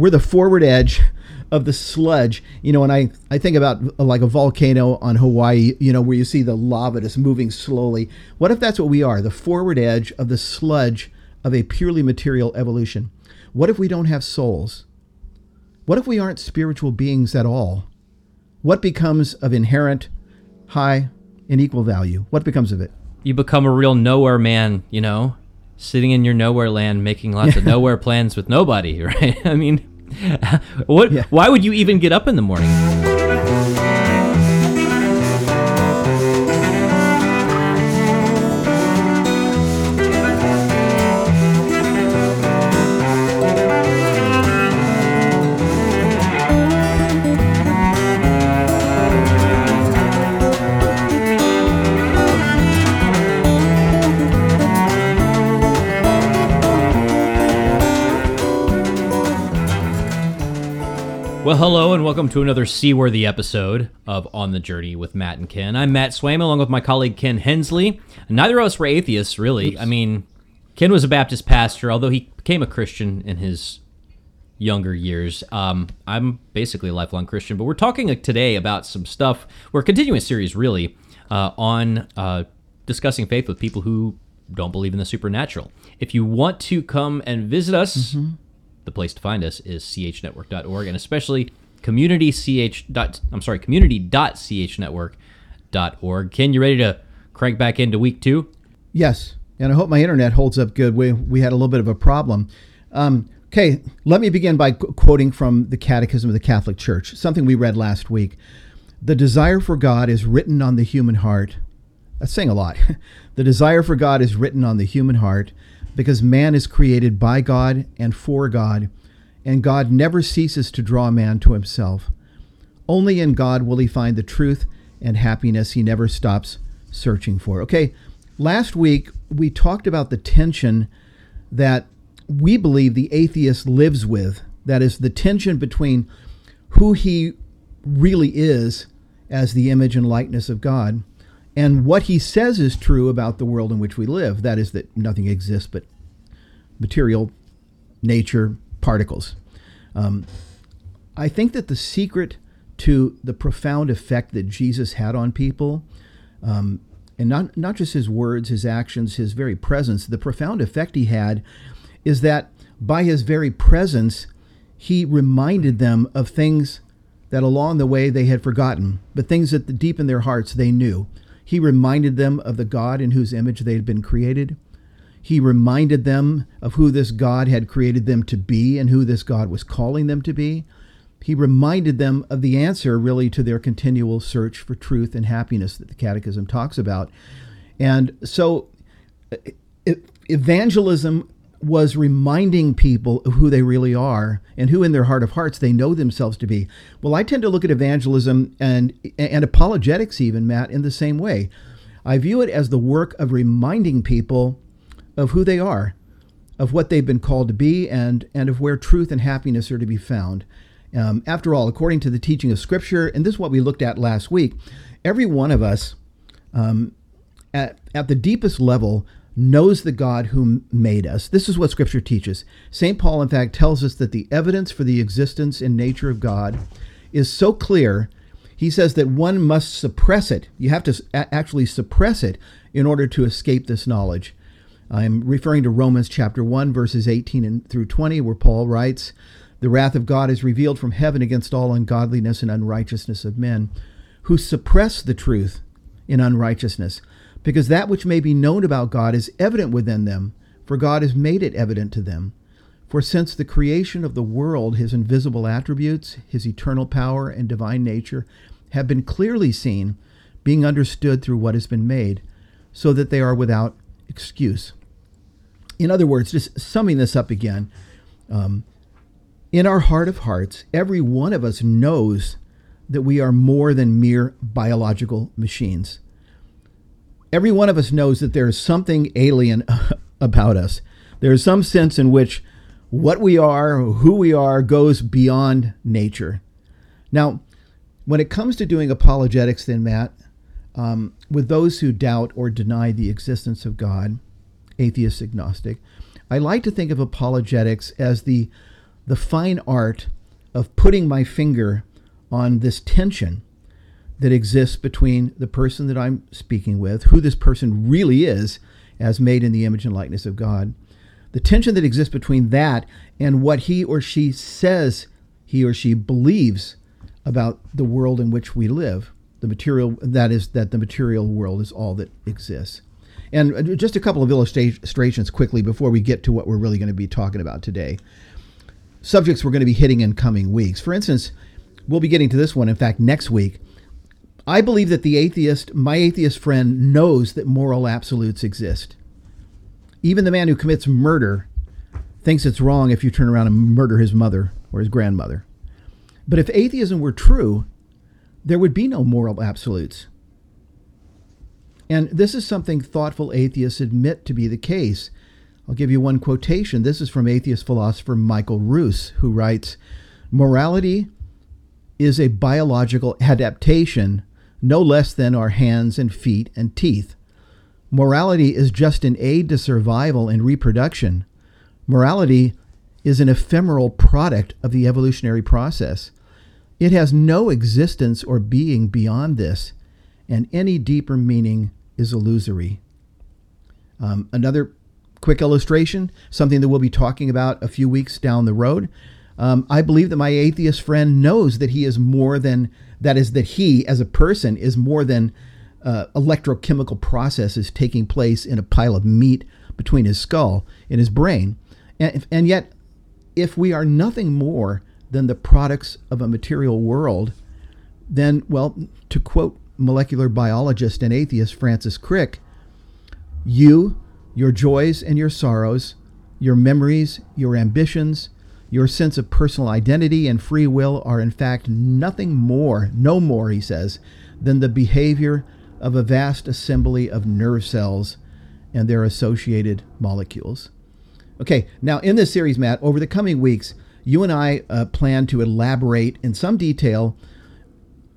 we're the forward edge of the sludge. You know, and I, I think about uh, like a volcano on Hawaii, you know, where you see the lava just moving slowly. What if that's what we are, the forward edge of the sludge of a purely material evolution? What if we don't have souls? What if we aren't spiritual beings at all? What becomes of inherent, high, and equal value? What becomes of it? You become a real nowhere man, you know, sitting in your nowhere land, making lots of nowhere plans with nobody, right? I mean, what? Yeah. Why would you even get up in the morning? Welcome to another seaworthy episode of On the Journey with Matt and Ken. I'm Matt Swaim along with my colleague Ken Hensley. Neither of us were atheists, really. I mean, Ken was a Baptist pastor, although he became a Christian in his younger years. Um, I'm basically a lifelong Christian, but we're talking today about some stuff. We're continuing a series, really, uh, on uh, discussing faith with people who don't believe in the supernatural. If you want to come and visit us, the place to find us is chnetwork.org and especially community ch dot I'm sorry community.chnetwork.org. Ken, you ready to crank back into week two? Yes, and I hope my internet holds up good. We we had a little bit of a problem. Um, okay, let me begin by qu- quoting from the Catechism of the Catholic Church, something we read last week. The desire for God is written on the human heart. That's saying a lot. the desire for God is written on the human heart because man is created by God and for God, and God never ceases to draw man to himself. Only in God will he find the truth and happiness he never stops searching for. Okay, last week we talked about the tension that we believe the atheist lives with. That is the tension between who he really is as the image and likeness of God and what he says is true about the world in which we live. That is, that nothing exists but material, nature, particles. Um, I think that the secret to the profound effect that Jesus had on people, um, and not, not just his words, his actions, his very presence, the profound effect he had is that by his very presence, he reminded them of things that along the way they had forgotten, but things that deep in their hearts they knew. He reminded them of the God in whose image they had been created. He reminded them of who this God had created them to be and who this God was calling them to be. He reminded them of the answer, really, to their continual search for truth and happiness that the Catechism talks about. And so, evangelism was reminding people of who they really are and who in their heart of hearts they know themselves to be. Well, I tend to look at evangelism and and apologetics even, Matt, in the same way. I view it as the work of reminding people of who they are, of what they've been called to be, and and of where truth and happiness are to be found. Um, after all, according to the teaching of Scripture, and this is what we looked at last week, every one of us, um, at at the deepest level, knows the God who made us. This is what Scripture teaches. St. Paul, in fact, tells us that the evidence for the existence and nature of God is so clear, he says that one must suppress it. You have to actually suppress it in order to escape this knowledge. I'm referring to Romans chapter 1, verses 18 and through 20, where Paul writes, The wrath of God is revealed from heaven against all ungodliness and unrighteousness of men, who suppress the truth in unrighteousness because that which may be known about God is evident within them, for God has made it evident to them. For since the creation of the world, his invisible attributes, his eternal power, and divine nature have been clearly seen, being understood through what has been made, so that they are without excuse. In other words, just summing this up again, um, in our heart of hearts, every one of us knows that we are more than mere biological machines every one of us knows that there is something alien about us. There is some sense in which what we are, who we are, goes beyond nature. Now, when it comes to doing apologetics, then, Matt, um, with those who doubt or deny the existence of God, atheist, agnostic, I like to think of apologetics as the the fine art of putting my finger on this tension that exists between the person that I'm speaking with, who this person really is, as made in the image and likeness of God, the tension that exists between that and what he or she says he or she believes about the world in which we live, the material that is that the material world is all that exists. And uh, just a couple of illustrations quickly before we get to what we're really going to be talking about today. Subjects we're going to be hitting in coming weeks. For instance, we'll be getting to this one, in fact, next week. I believe that the atheist, my atheist friend, knows that moral absolutes exist. Even the man who commits murder thinks it's wrong if you turn around and murder his mother or his grandmother. But if atheism were true, there would be no moral absolutes. And this is something thoughtful atheists admit to be the case. I'll give you one quotation. This is from atheist philosopher Michael Ruse, who writes Morality is a biological adaptation no less than our hands and feet and teeth. Morality is just an aid to survival and reproduction. Morality is an ephemeral product of the evolutionary process. It has no existence or being beyond this, and any deeper meaning is illusory. Um, another quick illustration, something that we'll be talking about a few weeks down the road. Um, I believe that my atheist friend knows that he is more than, that is, that he as a person is more than uh, electrochemical processes taking place in a pile of meat between his skull and his brain. And, and yet, if we are nothing more than the products of a material world, then, well, to quote molecular biologist and atheist Francis Crick, you, your joys and your sorrows, your memories, your ambitions, your sense of personal identity and free will are in fact nothing more, no more, he says, than the behavior of a vast assembly of nerve cells and their associated molecules. Okay, now in this series, Matt, over the coming weeks, you and I uh, plan to elaborate in some detail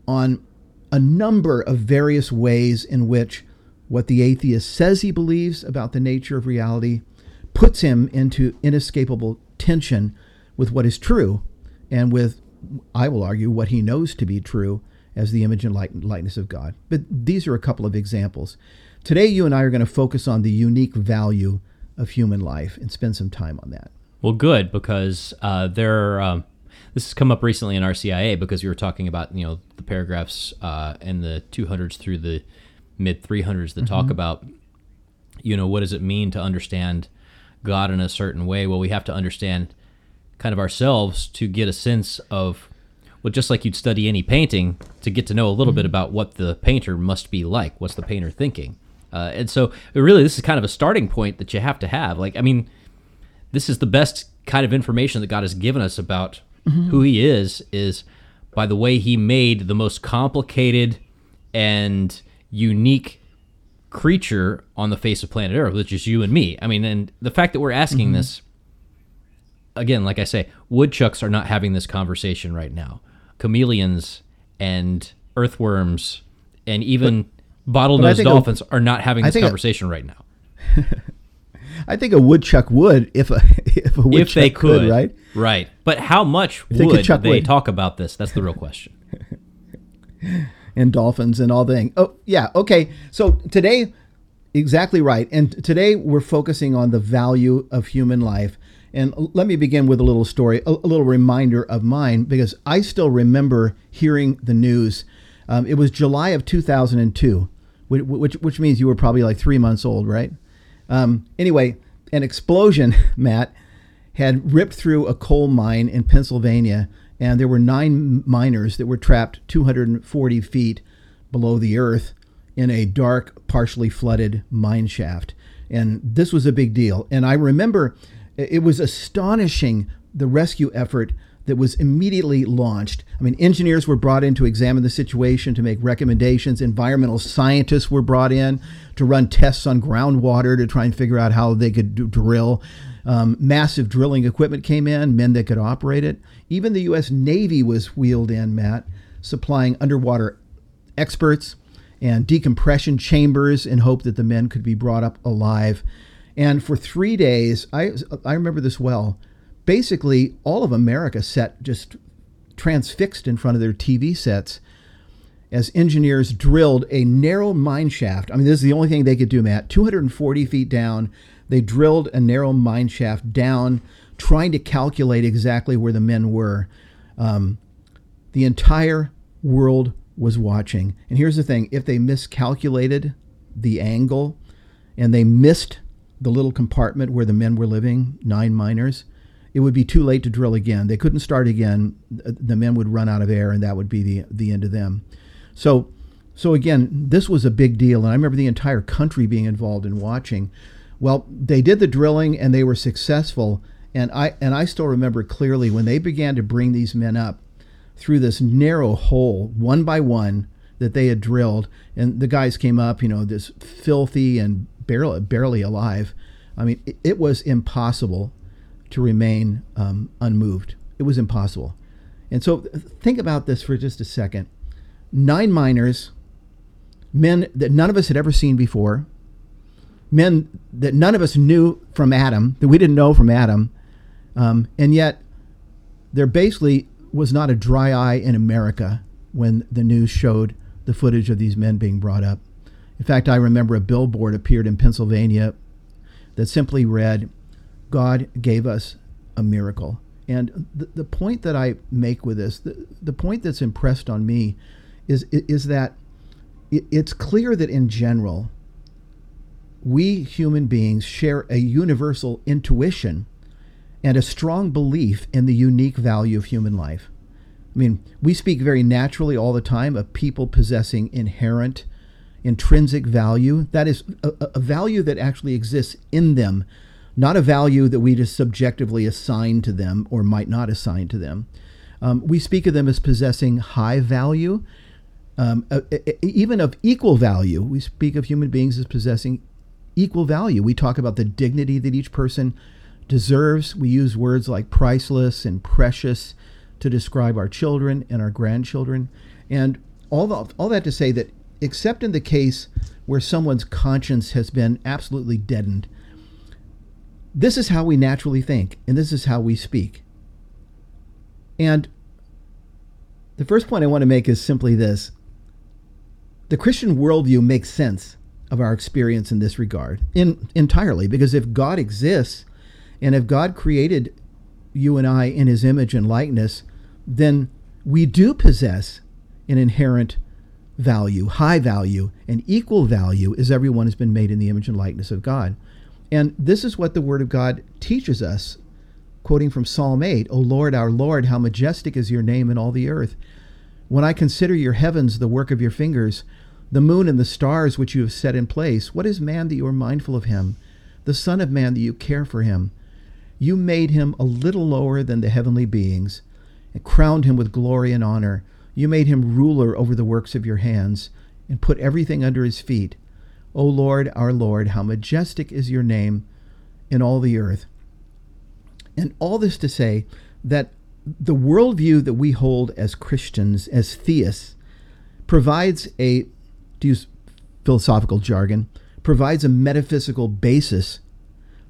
on a number of various ways in which what the atheist says he believes about the nature of reality puts him into inescapable tension with what is true and with, I will argue, what he knows to be true as the image and likeness of God. But these are a couple of examples. Today, you and I are going to focus on the unique value of human life and spend some time on that. Well, good, because uh, there. Um, this has come up recently in RCIA because we were talking about you know the paragraphs uh, in the 200s through the mid 300s that mm-hmm. talk about you know what does it mean to understand God in a certain way. Well, we have to understand kind of ourselves to get a sense of well, just like you'd study any painting to get to know a little mm-hmm. bit about what the painter must be like. What's the painter thinking? Uh, and so, really, this is kind of a starting point that you have to have. Like, I mean, this is the best kind of information that God has given us about mm-hmm. who He is. Is by the way He made the most complicated and unique creature on the face of planet Earth, which is you and me. I mean, and the fact that we're asking mm-hmm. this again, like I say, woodchucks are not having this conversation right now chameleons and earthworms and even bottlenose dolphins a, are not having this conversation a, right now. I think a woodchuck would if a if a woodchuck if they could, could, right? Right. But how much if would they, they talk about this? That's the real question. and dolphins and all the things. Oh, yeah. Okay. So today, exactly right. And today we're focusing on the value of human life and let me begin with a little story, a, a little reminder of mine, because I still remember hearing the news. Um, it was July of 2002, which, which, which, means you were probably like three months old, right? Um, anyway, an explosion, Matt, had ripped through a coal mine in Pennsylvania, and there were nine miners that were trapped 240 feet below the earth in a dark, partially flooded mine shaft. And this was a big deal. And I remember it was astonishing the rescue effort that was immediately launched. I mean, engineers were brought in to examine the situation, to make recommendations. Environmental scientists were brought in to run tests on groundwater to try and figure out how they could do, drill. Um, massive drilling equipment came in, men that could operate it. Even the U.S. Navy was wheeled in, Matt, supplying underwater experts and decompression chambers in hope that the men could be brought up alive. And for three days, I, I remember this well, basically all of America sat just transfixed in front of their TV sets as engineers drilled a narrow mine shaft. I mean, this is the only thing they could do, Matt. 240 feet down, they drilled a narrow mine shaft down, trying to calculate exactly where the men were. Um, the entire world was watching. And here's the thing if they miscalculated the angle and they missed the little compartment where the men were living, nine miners, it would be too late to drill again. They couldn't start again. The men would run out of air, and that would be the, the end of them. So, so again, this was a big deal, and I remember the entire country being involved in watching. Well, they did the drilling, and they were successful. And I and I still remember clearly when they began to bring these men up through this narrow hole, one by one, that they had drilled, and the guys came up, you know, this filthy and barely barely alive. I mean, it, it was impossible to remain um, unmoved. It was impossible. And so think about this for just a second. Nine miners, men that none of us had ever seen before, men that none of us knew from Adam, that we didn't know from Adam, um, and yet there basically was not a dry eye in America when the news showed the footage of these men being brought up. In fact, I remember a billboard appeared in Pennsylvania that simply read, God gave us a miracle. And the, the point that I make with this, the, the point that's impressed on me is, is that it, it's clear that in general, we human beings share a universal intuition and a strong belief in the unique value of human life. I mean, we speak very naturally all the time of people possessing inherent, intrinsic value. That is a, a value that actually exists in them not a value that we just subjectively assign to them or might not assign to them. Um, we speak of them as possessing high value, um, uh, even of equal value. We speak of human beings as possessing equal value. We talk about the dignity that each person deserves. We use words like priceless and precious to describe our children and our grandchildren. And all, the, all that to say that, except in the case where someone's conscience has been absolutely deadened, this is how we naturally think, and this is how we speak. And the first point I want to make is simply this the Christian worldview makes sense of our experience in this regard in, entirely, because if God exists and if God created you and I in his image and likeness, then we do possess an inherent value, high value, and equal value as everyone has been made in the image and likeness of God. And this is what the Word of God teaches us, quoting from Psalm 8 O Lord, our Lord, how majestic is your name in all the earth. When I consider your heavens, the work of your fingers, the moon and the stars which you have set in place, what is man that you are mindful of him? The Son of Man that you care for him? You made him a little lower than the heavenly beings, and crowned him with glory and honor. You made him ruler over the works of your hands, and put everything under his feet O Lord, our Lord, how majestic is your name in all the earth. And all this to say that the worldview that we hold as Christians, as theists, provides a, to use philosophical jargon, provides a metaphysical basis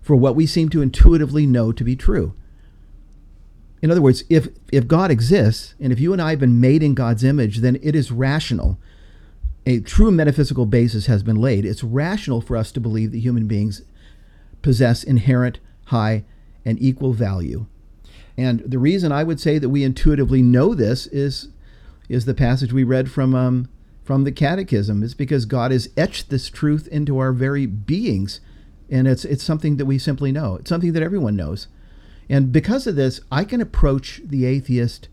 for what we seem to intuitively know to be true. In other words, if, if God exists, and if you and I have been made in God's image, then it is rational a true metaphysical basis has been laid, it's rational for us to believe that human beings possess inherent, high, and equal value. And the reason I would say that we intuitively know this is, is the passage we read from, um, from the Catechism. It's because God has etched this truth into our very beings. And it's, it's something that we simply know, it's something that everyone knows. And because of this, I can approach the atheist,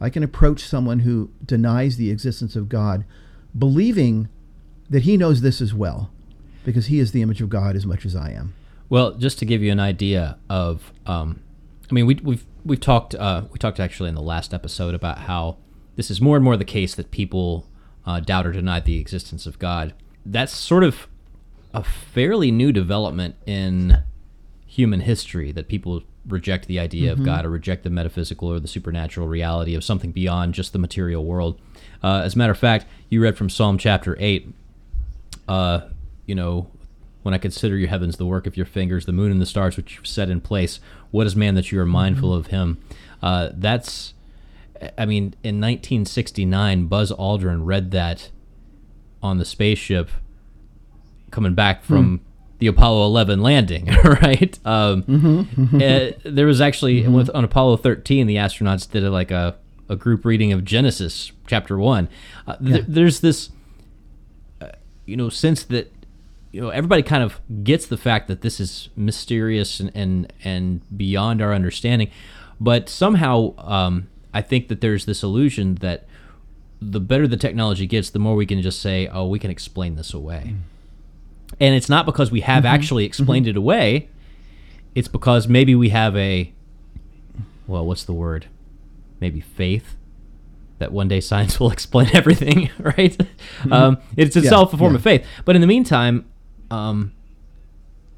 I can approach someone who denies the existence of God believing that he knows this as well, because he is the image of God as much as I am. Well, just to give you an idea of, um, I mean, we, we've we've talked uh, we talked actually in the last episode about how this is more and more the case that people uh, doubt or deny the existence of God. That's sort of a fairly new development in human history that people reject the idea mm-hmm. of God or reject the metaphysical or the supernatural reality of something beyond just the material world. Uh, as a matter of fact, you read from Psalm chapter 8, uh, you know, when I consider your heavens, the work of your fingers, the moon and the stars which you've set in place, what is man that you are mindful mm-hmm. of him? Uh, that's, I mean, in 1969, Buzz Aldrin read that on the spaceship coming back from. Mm. The Apollo 11 landing, right? Um, mm-hmm, mm-hmm. Uh, there was actually mm-hmm. with on Apollo 13, the astronauts did a, like a, a group reading of Genesis chapter one. Uh, th- yeah. There's this, uh, you know, sense that you know everybody kind of gets the fact that this is mysterious and and, and beyond our understanding, but somehow um, I think that there's this illusion that the better the technology gets, the more we can just say, "Oh, we can explain this away," mm. and it's not because we have mm-hmm. actually explained mm-hmm. it away. It's because maybe we have a, well, what's the word? Maybe faith that one day science will explain everything, right? Mm-hmm. Um, it's itself yeah, a form yeah. of faith. But in the meantime, um,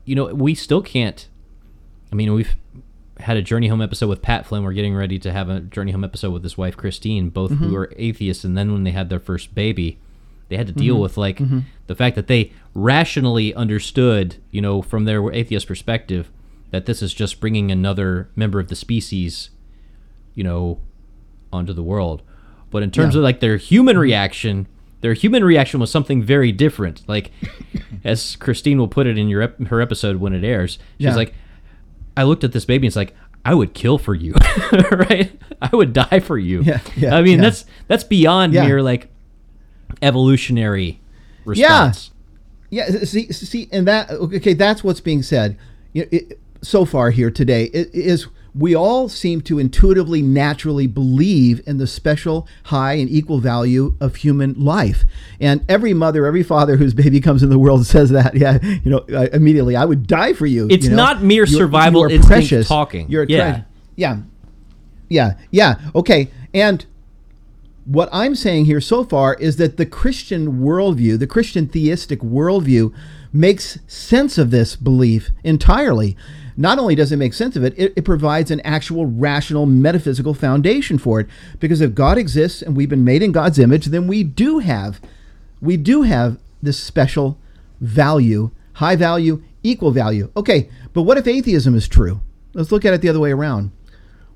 you know, we still can't. I mean, we've had a journey home episode with Pat Flynn. We're getting ready to have a journey home episode with his wife Christine, both mm-hmm. who are atheists. And then when they had their first baby, they had to deal mm-hmm. with like mm-hmm. the fact that they rationally understood, you know, from their atheist perspective, that this is just bringing another member of the species, you know, onto the world. But in terms yeah. of like their human reaction, their human reaction was something very different. Like, as Christine will put it in your ep- her episode when it airs, she's yeah. like, "I looked at this baby and it's like." I would kill for you, right? I would die for you. Yeah, yeah I mean, that's that's beyond mere like evolutionary response. Yeah, yeah. See, see, and that okay, that's what's being said. You know, it, so far here today is we all seem to intuitively, naturally believe in the special, high, and equal value of human life. And every mother, every father whose baby comes in the world says that, yeah, you know, uh, immediately, I would die for you. It's you know? not mere survival you're, you precious. talking. You're yeah. yeah. Yeah. Yeah. Okay. And what I'm saying here so far is that the Christian worldview, the Christian theistic worldview, makes sense of this belief entirely not only does it make sense of it, it, it, provides an actual rational metaphysical foundation for it. Because if God exists and we've been made in God's image, then we do have, we do have this special value, high value, equal value. Okay, but what if atheism is true? Let's look at it the other way around.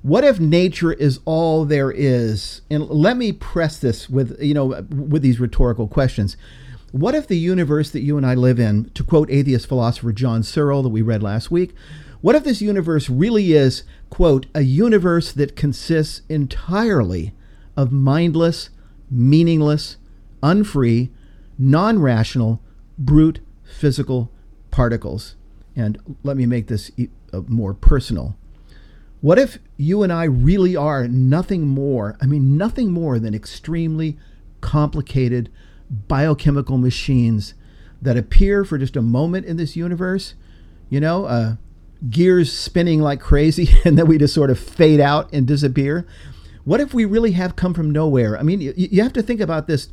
What if nature is all there is? And let me press this with you know with these rhetorical questions. What if the universe that you and I live in, to quote atheist philosopher John Searle that we read last week, what if this universe really is, quote, a universe that consists entirely of mindless, meaningless, unfree, non rational, brute physical particles? And let me make this uh, more personal. What if you and I really are nothing more, I mean, nothing more than extremely complicated biochemical machines that appear for just a moment in this universe? You know, uh, gears spinning like crazy and then we just sort of fade out and disappear? What if we really have come from nowhere? I mean, you, you have to think about this.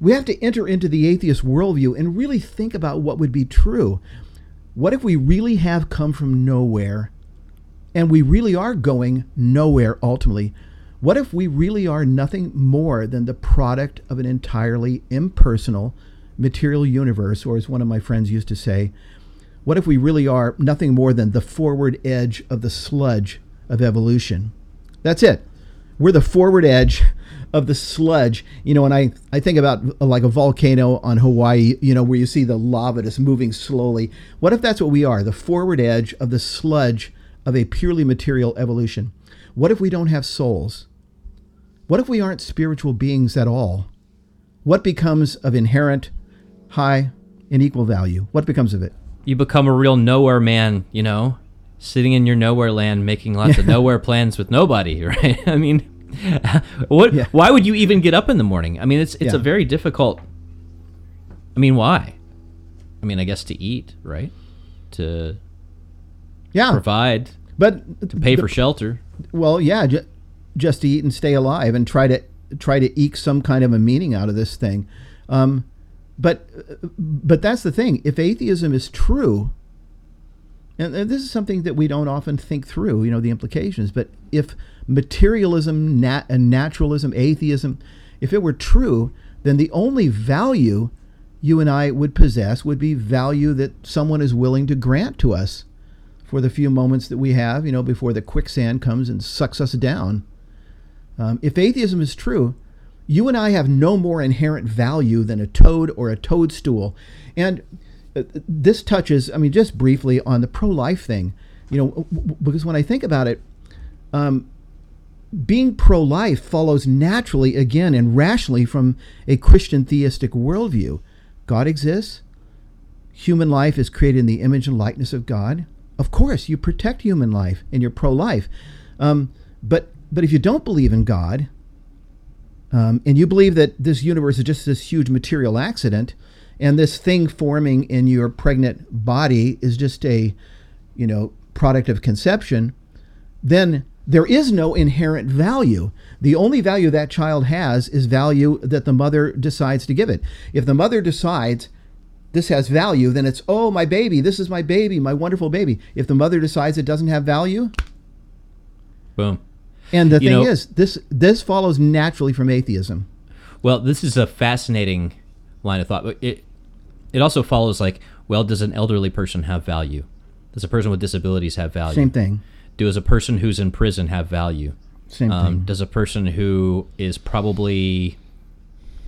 We have to enter into the atheist worldview and really think about what would be true. What if we really have come from nowhere and we really are going nowhere ultimately? What if we really are nothing more than the product of an entirely impersonal material universe, or as one of my friends used to say, what if we really are nothing more than the forward edge of the sludge of evolution? That's it. We're the forward edge of the sludge. You know, and I, I think about like a volcano on Hawaii, you know, where you see the lava just moving slowly. What if that's what we are, the forward edge of the sludge of a purely material evolution? What if we don't have souls? What if we aren't spiritual beings at all? What becomes of inherent, high, and equal value? What becomes of it? You become a real nowhere man, you know, sitting in your nowhere land, making lots of nowhere plans with nobody, right? I mean, what? Yeah. Why would you even get up in the morning? I mean, it's it's yeah. a very difficult. I mean, why? I mean, I guess to eat, right? To yeah, provide, but to pay the, for shelter. Well, yeah, ju- just to eat and stay alive, and try to try to eke some kind of a meaning out of this thing. Um, but but that's the thing. If atheism is true, and this is something that we don't often think through, you know, the implications. But if materialism, nat- and naturalism, atheism, if it were true, then the only value you and I would possess would be value that someone is willing to grant to us for the few moments that we have, you know, before the quicksand comes and sucks us down. Um, if atheism is true, you and I have no more inherent value than a toad or a toadstool. And uh, this touches, I mean, just briefly on the pro life thing, you know, because when I think about it, um, being pro life follows naturally, again, and rationally from a Christian theistic worldview. God exists, human life is created in the image and likeness of God. Of course, you protect human life and you're pro life. Um, but, but if you don't believe in God, um, and you believe that this universe is just this huge material accident, and this thing forming in your pregnant body is just a, you know, product of conception, then there is no inherent value. The only value that child has is value that the mother decides to give it. If the mother decides this has value, then it's, oh, my baby, this is my baby, my wonderful baby. If the mother decides it doesn't have value, boom. And the thing know, is, this this follows naturally from atheism. Well, this is a fascinating line of thought. It it also follows like, well, does an elderly person have value? Does a person with disabilities have value? Same thing. Does a person who's in prison have value? Same um, thing. Does a person who is probably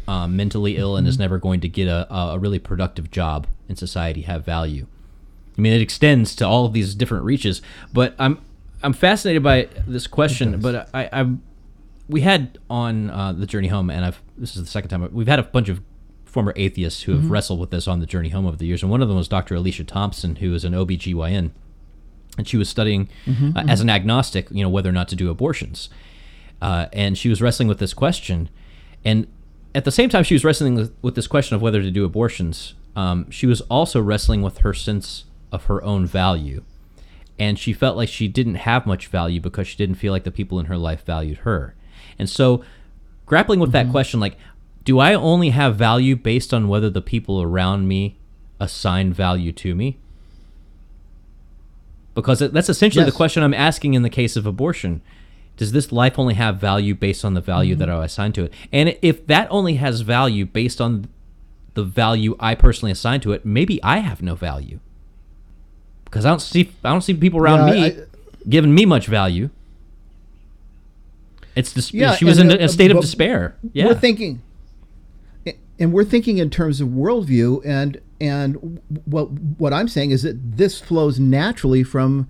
um, mentally ill and mm-hmm. is never going to get a, a really productive job in society have value? I mean, it extends to all of these different reaches. But I'm I'm fascinated by this question. But I, I we had on uh, the journey home, and I've this is the second time we've had a bunch of former atheists who have mm-hmm. wrestled with this on the journey home over the years. And one of them was Dr. Alicia Thompson, who is an OBGYN. And she was studying mm-hmm, uh, mm-hmm. as an agnostic, you know, whether or not to do abortions. Uh, and she was wrestling with this question. And at the same time, she was wrestling with, with this question of whether to do abortions. Um, she was also wrestling with her sense of her own value. And she felt like she didn't have much value because she didn't feel like the people in her life valued her. And so, grappling with mm-hmm. that question, like, do I only have value based on whether the people around me assign value to me? Because that's essentially yes. the question I'm asking in the case of abortion. Does this life only have value based on the value mm-hmm. that I assign to it? And if that only has value based on the value I personally assign to it, maybe I have no value. Because I don't see I don't see people around yeah, me I, giving me much value. It's dis- yeah, she was in a, a state of despair. Yeah. We're thinking and we're thinking in terms of worldview and and what what I'm saying is that this flows naturally from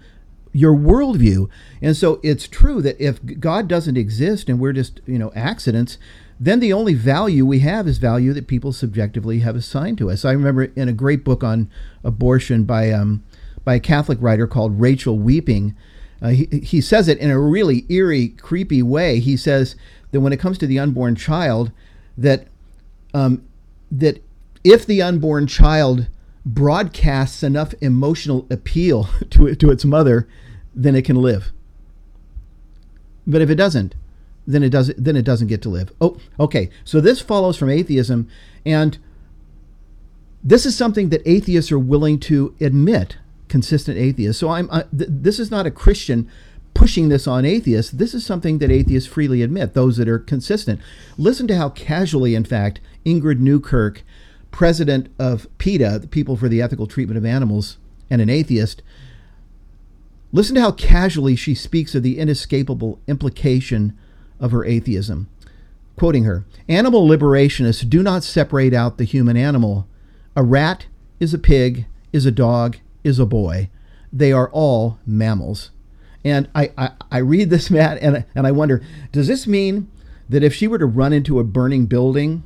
your worldview. And so it's true that if God doesn't exist and we're just, you know, accidents, then the only value we have is value that people subjectively have assigned to us. I remember in a great book on abortion by um, by a Catholic writer called Rachel Weeping, uh, he, he says it in a really eerie, creepy way. He says that when it comes to the unborn child, that um, that if the unborn child broadcasts enough emotional appeal to to its mother, then it can live. But if it doesn't, then it doesn't then it doesn't get to live. Oh, okay. So this follows from atheism, and this is something that atheists are willing to admit. Consistent atheists. So I'm. Uh, th- this is not a Christian pushing this on atheists. This is something that atheists freely admit, those that are consistent. Listen to how casually, in fact, Ingrid Newkirk, president of PETA, the People for the Ethical Treatment of Animals, and an atheist, listen to how casually she speaks of the inescapable implication of her atheism. Quoting her Animal liberationists do not separate out the human animal. A rat is a pig, is a dog, is a boy. They are all mammals. And I, I, I read this, Matt, and, and I wonder does this mean that if she were to run into a burning building,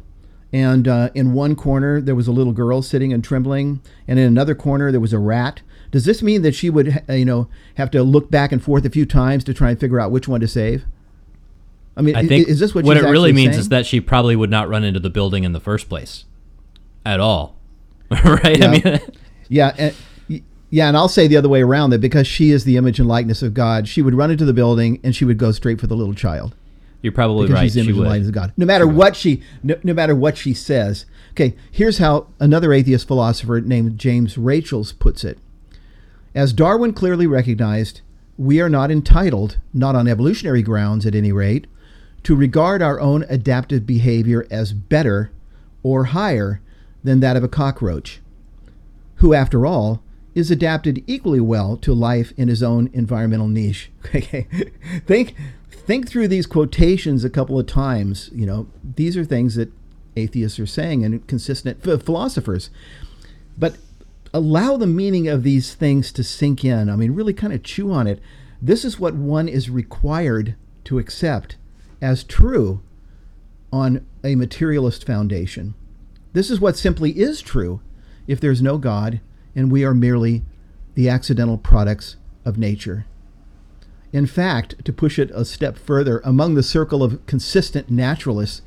and uh, in one corner there was a little girl sitting and trembling, and in another corner there was a rat. Does this mean that she would, you know, have to look back and forth a few times to try and figure out which one to save? I mean, I think is this what? What it really means saying? is that she probably would not run into the building in the first place, at all, right? Yeah. I mean, yeah. And, yeah, and I'll say the other way around that because she is the image and likeness of God, she would run into the building and she would go straight for the little child. You're probably because right. She's the image she and likeness of God. No matter she what she, no, no, matter what she says. Okay, here's how another atheist philosopher named James Rachels puts it: As Darwin clearly recognized, we are not entitled, not on evolutionary grounds at any rate, to regard our own adaptive behavior as better or higher than that of a cockroach, who, after all, is adapted equally well to life in his own environmental niche. Okay, think think through these quotations a couple of times. You know, these are things that atheists are saying and consistent philosophers. But allow the meaning of these things to sink in. I mean, really kind of chew on it. This is what one is required to accept as true on a materialist foundation. This is what simply is true if there's no God and we are merely the accidental products of nature. In fact, to push it a step further, among the circle of consistent naturalists,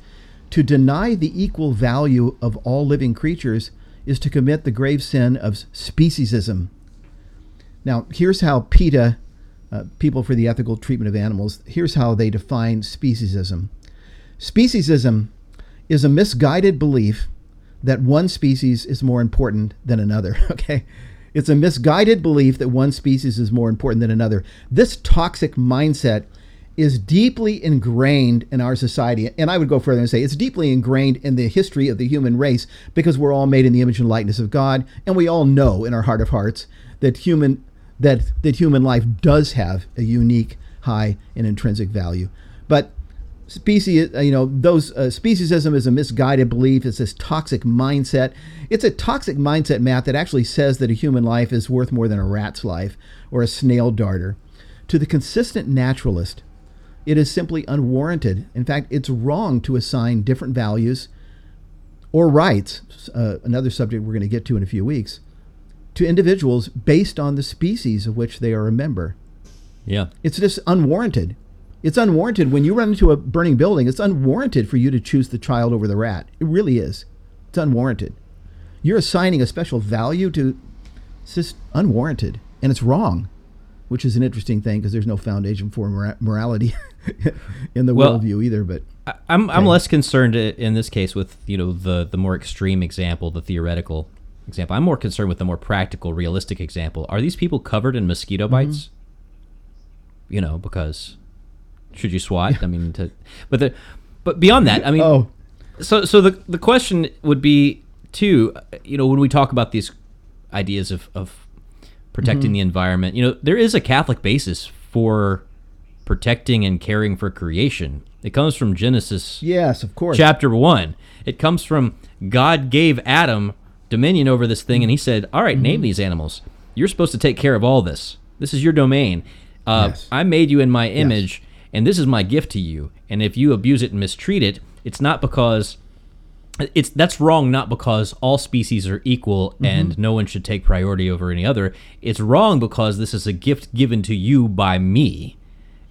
to deny the equal value of all living creatures is to commit the grave sin of speciesism. Now, here's how PETA, uh, People for the Ethical Treatment of Animals, here's how they define speciesism. Speciesism is a misguided belief that one species is more important than another. Okay? It's a misguided belief that one species is more important than another. This toxic mindset is deeply ingrained in our society. And I would go further and say it's deeply ingrained in the history of the human race because we're all made in the image and likeness of God. And we all know in our heart of hearts that human that, that human life does have a unique, high, and intrinsic value. But species uh, you know those uh, speciesism is a misguided belief. It's this toxic mindset. It's a toxic mindset matt that actually says that a human life is worth more than a rat's life or a snail darter. To the consistent naturalist it is simply unwarranted. In fact it's wrong to assign different values or rights uh, another subject we're going to get to in a few weeks to individuals based on the species of which they are a member. Yeah. It's just unwarranted it's unwarranted when you run into a burning building. It's unwarranted for you to choose the child over the rat. It really is. It's unwarranted. You're assigning a special value to. It's just unwarranted, and it's wrong, which is an interesting thing because there's no foundation for mora- morality in the well, worldview either. But I'm I'm less concerned in this case with you know the the more extreme example, the theoretical example. I'm more concerned with the more practical, realistic example. Are these people covered in mosquito bites? Mm-hmm. You know, because should you swat? I mean, to, but the, but beyond that, I mean, oh. so so the the question would be too, you know, when we talk about these ideas of of protecting mm-hmm. the environment, you know, there is a Catholic basis for protecting and caring for creation. It comes from Genesis. Yes, of course. Chapter 1. It comes from God gave Adam dominion over this thing and he said, "All right, mm-hmm. name these animals. You're supposed to take care of all this. This is your domain. Uh, yes. I made you in my image and this is my gift to you. And if you abuse it and mistreat it, it's not because it's that's wrong not because all species are equal mm-hmm. and no one should take priority over any other. It's wrong because this is a gift given to you by me.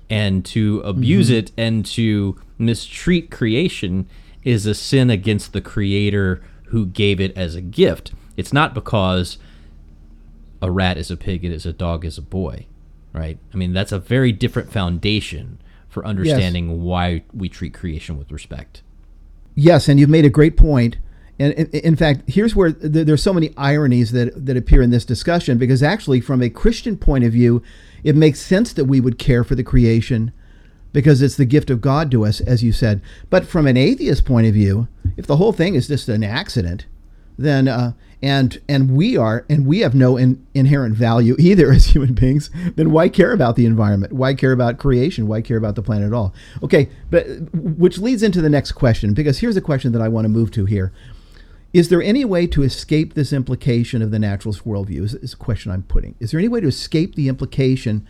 And to abuse mm-hmm. it and to mistreat creation is a sin against the creator who gave it as a gift. It's not because a rat is a pig, it is a dog is a boy, right? I mean, that's a very different foundation for understanding yes. why we treat creation with respect. Yes, and you've made a great point. And in fact, here's where there's so many ironies that, that appear in this discussion because actually, from a Christian point of view, it makes sense that we would care for the creation because it's the gift of God to us, as you said. But from an atheist point of view, if the whole thing is just an accident, then uh, and and we are and we have no in, inherent value either as human beings. Then why care about the environment? Why care about creation? Why care about the planet at all? Okay but which leads into the next question because here's a question that i want to move to here. Is there any way to escape this implication of the naturalist worldview? Is, is a question i'm putting. Is there any way to escape the implication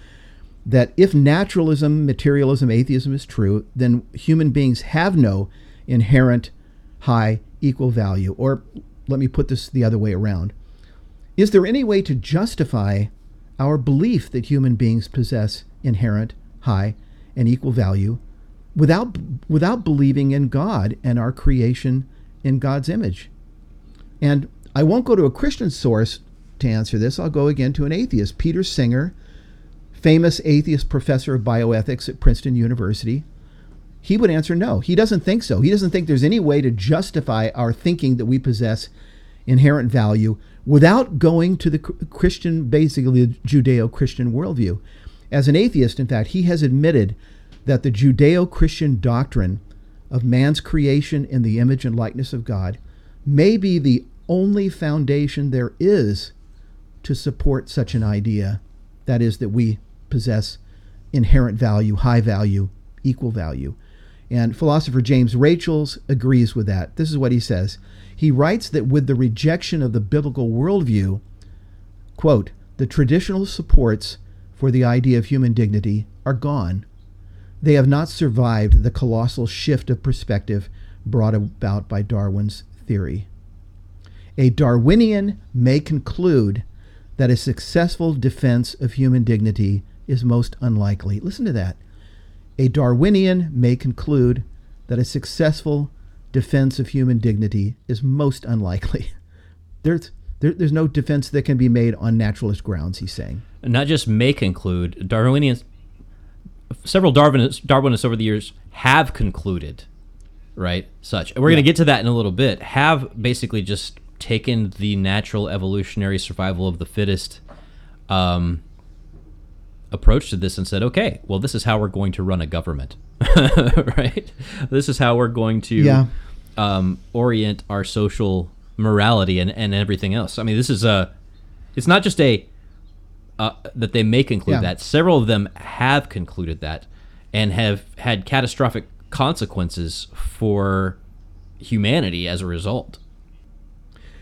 that if naturalism materialism atheism is true then human beings have no inherent high equal value? Or let me put this the other way around. Is there any way to justify our belief that human beings possess inherent, high, and equal value without, without believing in God and our creation in God's image? And I won't go to a Christian source to answer this. I'll go again to an atheist, Peter Singer, famous atheist professor of bioethics at Princeton University. He would answer no. He doesn't think so. He doesn't think there's any way to justify our thinking that we possess inherent value without going to the Christian, basically Judeo Christian worldview. As an atheist, in fact, he has admitted that the Judeo Christian doctrine of man's creation in the image and likeness of God may be the only foundation there is to support such an idea. That is, that we possess inherent value, high value, equal value. And philosopher James Rachels agrees with that. This is what he says. He writes that with the rejection of the biblical worldview, quote, the traditional supports for the idea of human dignity are gone. They have not survived the colossal shift of perspective brought about by Darwin's theory. A Darwinian may conclude that a successful defense of human dignity is most unlikely. Listen to that. A Darwinian may conclude that a successful defense of human dignity is most unlikely. There's, there, there's no defense that can be made on naturalist grounds, he's saying. Not just may conclude, Darwinians, several Darwinists, Darwinists over the years have concluded, right? Such. And we're yeah. going to get to that in a little bit. Have basically just taken the natural evolutionary survival of the fittest um, approach to this and said, okay, well, this is how we're going to run a government, right? This is how we're going to yeah. um, orient our social morality and, and everything else. I mean, this is a, it's not just a, uh, that they may conclude yeah. that. Several of them have concluded that and have had catastrophic consequences for humanity as a result.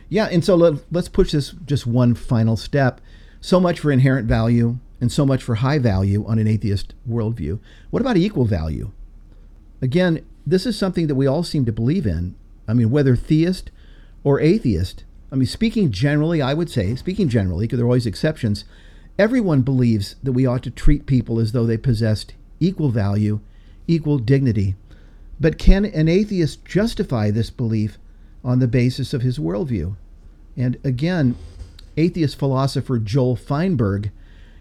Yeah, and so let, us push this just one final step. So much for inherent value and so much for high value on an atheist worldview. What about equal value? Again, this is something that we all seem to believe in. I mean, whether theist or atheist, I mean, speaking generally, I would say, speaking generally, because there are always exceptions, everyone believes that we ought to treat people as though they possessed equal value, equal dignity. But can an atheist justify this belief on the basis of his worldview? And again, atheist philosopher Joel Feinberg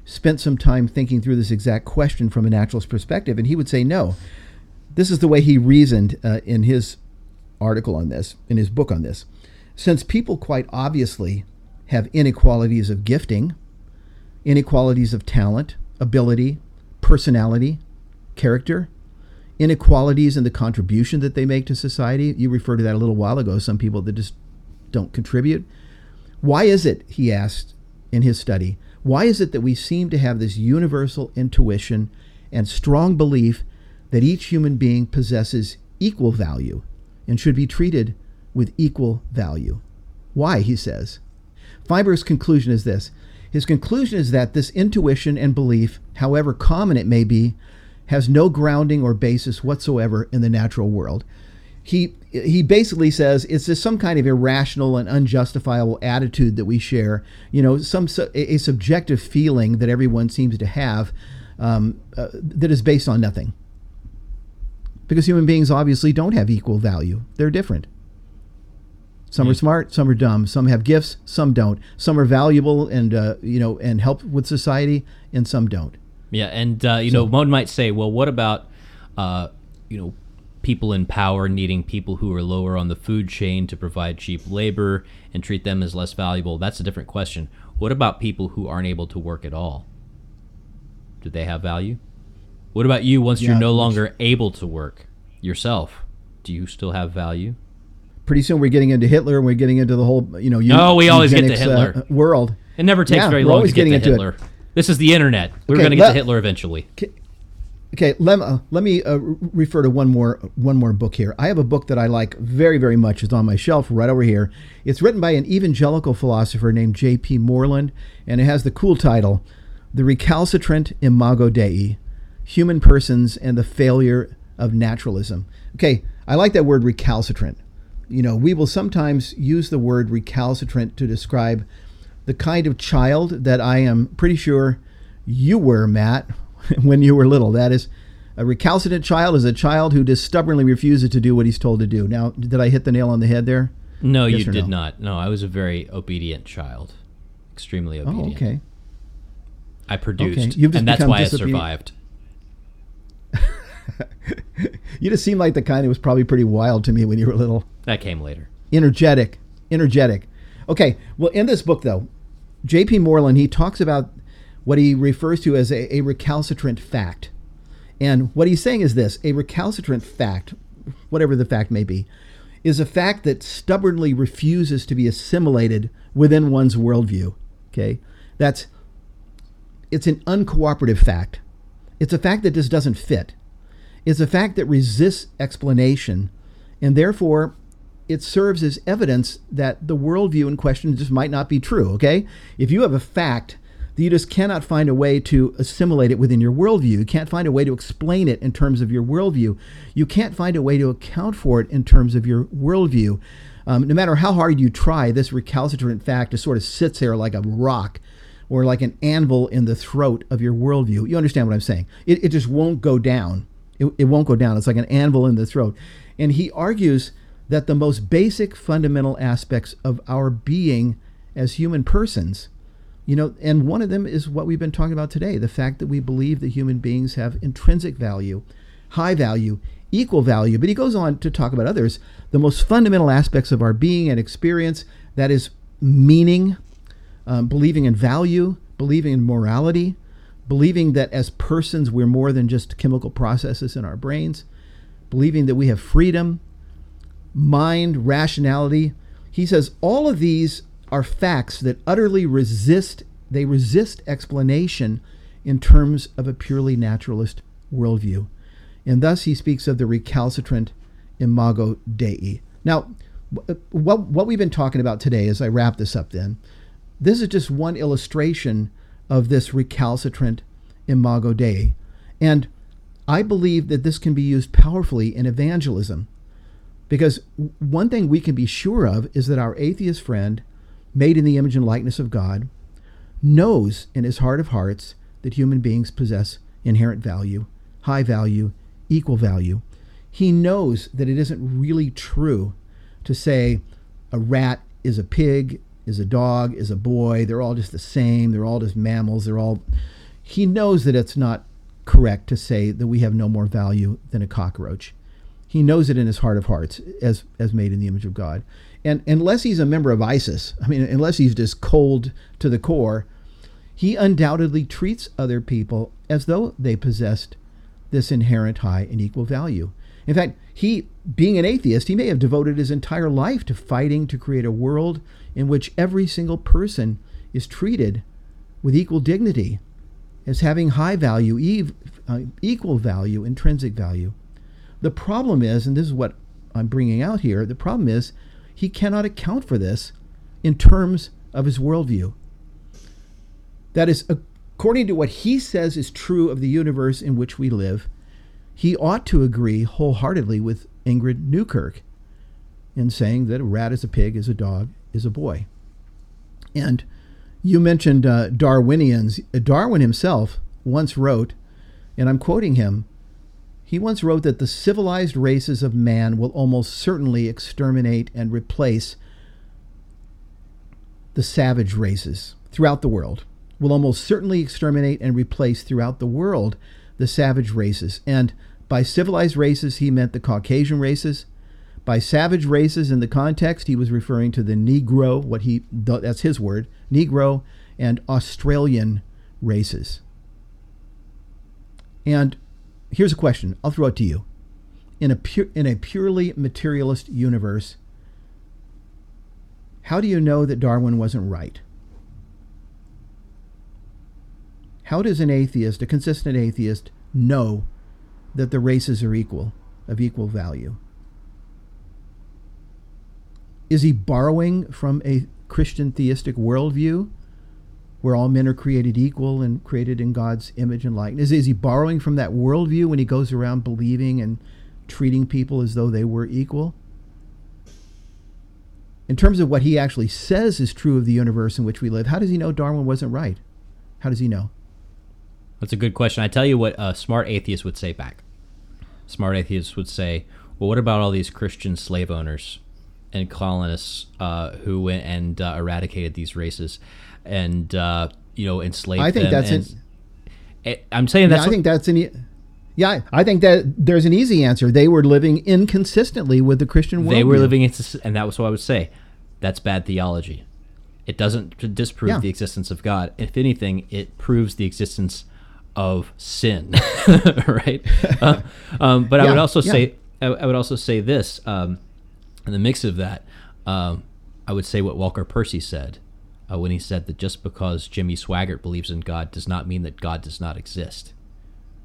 spent some time thinking through this exact question from a naturalist perspective, and he would say no. This is the way he reasoned uh, in his article on this, in his book on this. Since people quite obviously have inequalities of gifting, inequalities of talent, ability, personality, character, inequalities in the contribution that they make to society. You referred to that a little while ago, some people that just don't contribute. Why is it, he asked in his study, why is it that we seem to have this universal intuition and strong belief that each human being possesses equal value and should be treated with equal value? Why, he says. Feinberg's conclusion is this his conclusion is that this intuition and belief, however common it may be, has no grounding or basis whatsoever in the natural world. He he basically says it's just some kind of irrational and unjustifiable attitude that we share. You know, some a, subjective feeling that everyone seems to have um, uh, that is based on nothing. Because human beings obviously don't have equal value; they're different. Some are hmm. smart, some are dumb. Some have gifts, some don't. Some are valuable and uh, you know and help with society, and some don't. Yeah, and uh, you so, know, one might say, well, what about uh, you know people in power needing people who are lower on the food chain to provide cheap labor and treat them as less valuable? That's a different question. What about people who aren't able to work at all? Do they have value? What about you once yeah, you're no longer able to work yourself? Do you still have value? pretty soon we're getting into Hitler and we're getting into the whole, you know, you, no, we always get to Hitler uh, world. It never takes yeah, very long to get to Hitler. It. This is the internet. We're okay, going to get let, to Hitler eventually. Okay, okay let, uh, let me uh, refer to one more one more book here. I have a book that I like very very much. It's on my shelf right over here. It's written by an evangelical philosopher named J.P. Moreland, and it has the cool title, "The Recalcitrant Imago Dei: Human Persons and the Failure of Naturalism." Okay, I like that word recalcitrant you know, we will sometimes use the word recalcitrant to describe the kind of child that I am pretty sure you were, Matt, when you were little. That is, a recalcitrant child is a child who just stubbornly refuses to do what he's told to do. Now, did I hit the nail on the head there? No, yes you did no? not. No, I was a very obedient child, extremely oh, obedient. Oh, okay. I produced, okay. and that's why I survived. you just seemed like the kind that was probably pretty wild to me when you were little. That came later. Energetic. Energetic. Okay. Well, in this book, though, J.P. Moreland, he talks about what he refers to as a, a recalcitrant fact. And what he's saying is this a recalcitrant fact, whatever the fact may be, is a fact that stubbornly refuses to be assimilated within one's worldview. Okay? That's it's an uncooperative fact. It's a fact that just doesn't fit. It's a fact that resists explanation, and therefore it serves as evidence that the worldview in question just might not be true. Okay? If you have a fact that you just cannot find a way to assimilate it within your worldview. You can't find a way to explain it in terms of your worldview. You can't find a way to account for it in terms of your worldview. Um, no matter how hard you try, this recalcitrant fact just sort of sits there like a rock or like an anvil in the throat of your worldview. You understand what I'm saying? It, it just won't go down. It, it won't go down. It's like an anvil in the throat. And he argues that the most basic fundamental aspects of our being as human persons you know, and one of them is what we've been talking about today the fact that we believe that human beings have intrinsic value, high value, equal value. But he goes on to talk about others. The most fundamental aspects of our being and experience that is meaning, um, believing in value, believing in morality, believing that as persons we're more than just chemical processes in our brains, believing that we have freedom, mind, rationality. He says all of these are facts that utterly resist they resist explanation in terms of a purely naturalist worldview. And thus he speaks of the recalcitrant imago Dei. Now, what, what we've been talking about today, as I wrap this up, then, this is just one illustration of this recalcitrant imago Dei. And I believe that this can be used powerfully in evangelism. Because one thing we can be sure of is that our atheist friend made in the image and likeness of God, knows in his heart of hearts that human beings possess inherent value, high value, equal value. He knows that it isn't really true to say a rat is a pig, is a dog, is a boy, they're all just the same, they're all just mammals, they're all. He knows that it's not correct to say that we have no more value than a cockroach. He knows it in his heart of hearts as, as made in the image of God. And unless he's a member of ISIS, I mean, unless he's just cold to the core, he undoubtedly treats other people as though they possessed this inherent high and equal value. In fact, he, being an atheist, he may have devoted his entire life to fighting to create a world in which every single person is treated with equal dignity, as having high value, ev- uh, equal value, intrinsic value. The problem is, and this is what I'm bringing out here, the problem is he cannot account for this in terms of his worldview. That is, according to what he says is true of the universe in which we live, he ought to agree wholeheartedly with Ingrid Newkirk in saying that a rat is a pig, is a dog, is a boy. And you mentioned uh, Darwinians. Darwin himself once wrote, and I'm quoting him he once wrote that the civilized races of man will almost certainly exterminate and replace the savage races throughout the world. Will almost certainly exterminate and replace throughout the world the savage races. And by civilized races, he meant the Caucasian races. By savage races, in the context, he was referring to the Negro, what he that's his word, Negro and Australian races. And here's a question. I'll throw it to you. In a in a purely materialist universe, how do you know that Darwin wasn't right? How does an atheist, a consistent atheist, know that the races are equal, of equal value? Is he borrowing from a Christian theistic worldview where all men are created equal and created in God's image and likeness? Is he borrowing from that worldview when he goes around believing and treating people as though they were equal? In terms of what he actually says is true of the universe in which we live, how does he know Darwin wasn't right? How does he know? That's a good question. I tell you what a smart atheist would say back. Smart atheists would say, well, what about all these Christian slave owners and colonists uh, who went and uh, eradicated these races? And uh, you know enslave I think that's and, an, eh, I'm saying that's yeah, I think that's an. Yeah, I think that there's an easy answer. They were living inconsistently with the Christian worldview. they were living in, and that was what I would say. That's bad theology. It doesn't disprove Yeah. the existence of God. If anything, it proves the existence of sin, right? Uh, um, but I would also yeah. say, I, I would also say this: um, In the mix of that, um, I would say what Walker Percy said uh, when he said that just because Jimmy Swaggart believes in God does not mean that God does not exist.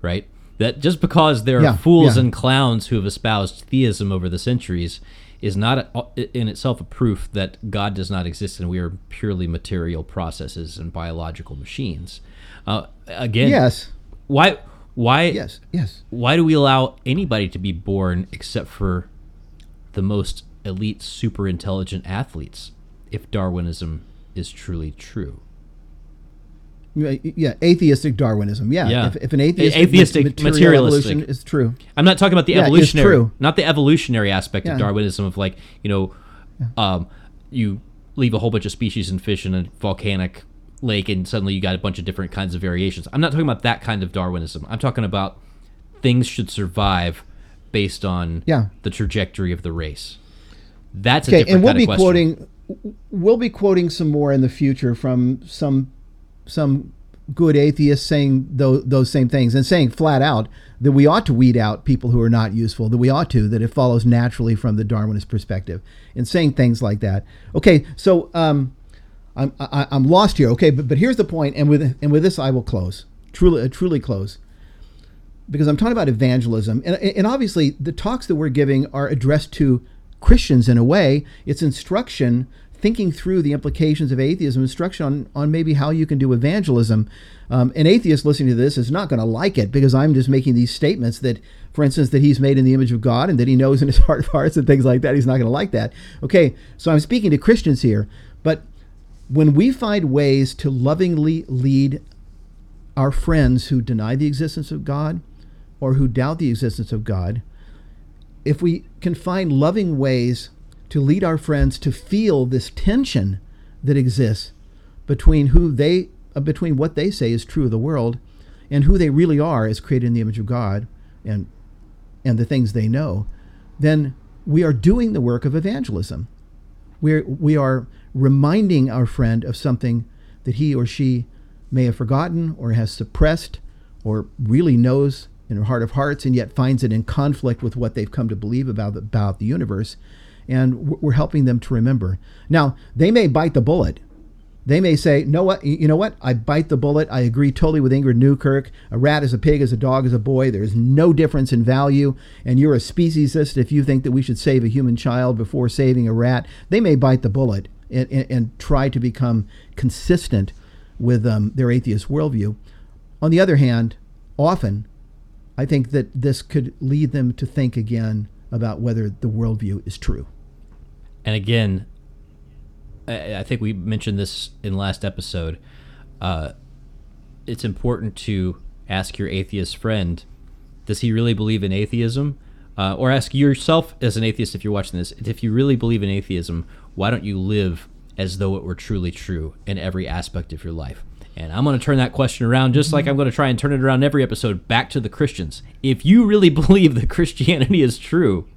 Right? That just because there are Yeah, fools yeah. and clowns who have espoused theism over the centuries is not a, in itself a proof that God does not exist and we are purely material processes and biological machines. Uh, again, Yes. why why Yes. Yes. why do we allow anybody to be born except for the most elite super intelligent athletes if darwinism is truly true Yeah, yeah, atheistic Darwinism. Yeah, Yeah. If, if an atheistic, Atheistic, material materialistic. evolution is true. i'm not talking about the Yeah, evolutionary not the evolutionary aspect of darwinism of like you know um, you leave a whole bunch of species and fish in a volcanic lake and suddenly you got a bunch of different kinds of variations i'm not talking about that kind of darwinism i'm talking about things should survive based on Yeah. the trajectory of the race that's a Okay, and we'll be question. quoting we'll be quoting some more in the future from some some good atheists saying those, those same things and saying flat out that we ought to weed out people who are not useful that we ought to that it follows naturally from the darwinist perspective and saying things like that. Okay so um i'm I, i'm lost here okay but, but here's the point and with and with this i will close truly uh, truly close because I'm talking about evangelism, and, and obviously the talks that we're giving are addressed to Christians in a way. It's instruction, thinking through the implications of atheism, instruction on, on maybe how you can do evangelism. Um, an atheist listening to this is not going to like it because I'm just making these statements that, for instance, that he's made in the image of God and that he knows in his heart of hearts and things like that. He's not going to like that. Okay, so I'm speaking to Christians here, but when we find ways to lovingly lead our friends who deny the existence of God or who doubt the existence of God, if we can find loving ways to lead our friends to feel this tension that exists between who they uh, between what they say is true of the world and who they really are as created in the image of God and and the things they know, then we are doing the work of evangelism. We're, we are reminding our friend of something that he or she may have forgotten or has suppressed or really knows in her heart of hearts and yet finds it in conflict with what they've come to believe about, about the universe. And we're helping them to remember. Now, they may bite the bullet. They may say, "No, what? You know what? I bite the bullet. I agree totally with Ingrid Newkirk. A rat is a pig, as a dog is a boy. There's no difference in value, and you're a speciesist if you think that we should save a human child before saving a rat." They may bite the bullet and, and, and try to become consistent with um, their atheist worldview. On the other hand, often, I think that this could lead them to think again about whether the worldview is true. And again, I, think we mentioned this in last episode. Uh, it's important to ask your atheist friend, does he really believe in atheism? Uh, or ask yourself as an atheist if you're watching this, if you really believe in atheism, why don't you live as though it were truly true in every aspect of your life? And I'm going to turn that question around just like I'm going to try and turn it around every episode back to the Christians. If you really believe that Christianity is true,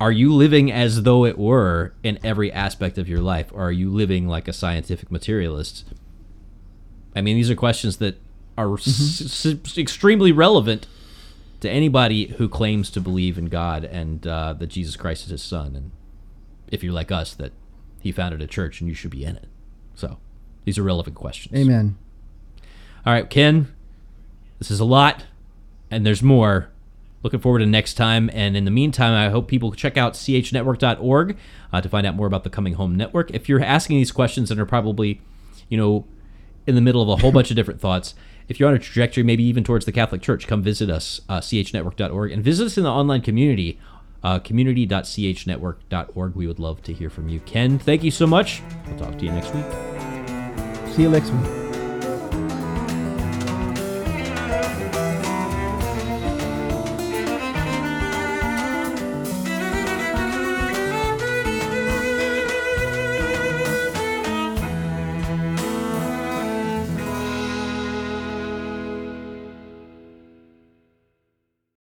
are you living as though it were in every aspect of your life? Or are you living like a scientific materialist? I mean these are questions that are s- s- extremely relevant to anybody who claims to believe in god and uh, that jesus christ is his son. And if you're like us that he founded a church and you should be in it. So these are relevant questions Amen. all right, Ken, this is a lot, and there's more. Looking forward to next time. And in the meantime, I hope people check out chnetwork.org uh, to find out more about the Coming Home Network. If you're asking these questions and are probably, you know, in the middle of a whole bunch of different thoughts, if you're on a trajectory, maybe even towards the Catholic Church, come visit us, uh, chnetwork.org, and visit us in the online community, uh, community.chnetwork.org. We would love to hear from you. Ken, thank you so much. We'll talk to you next week. See you next week.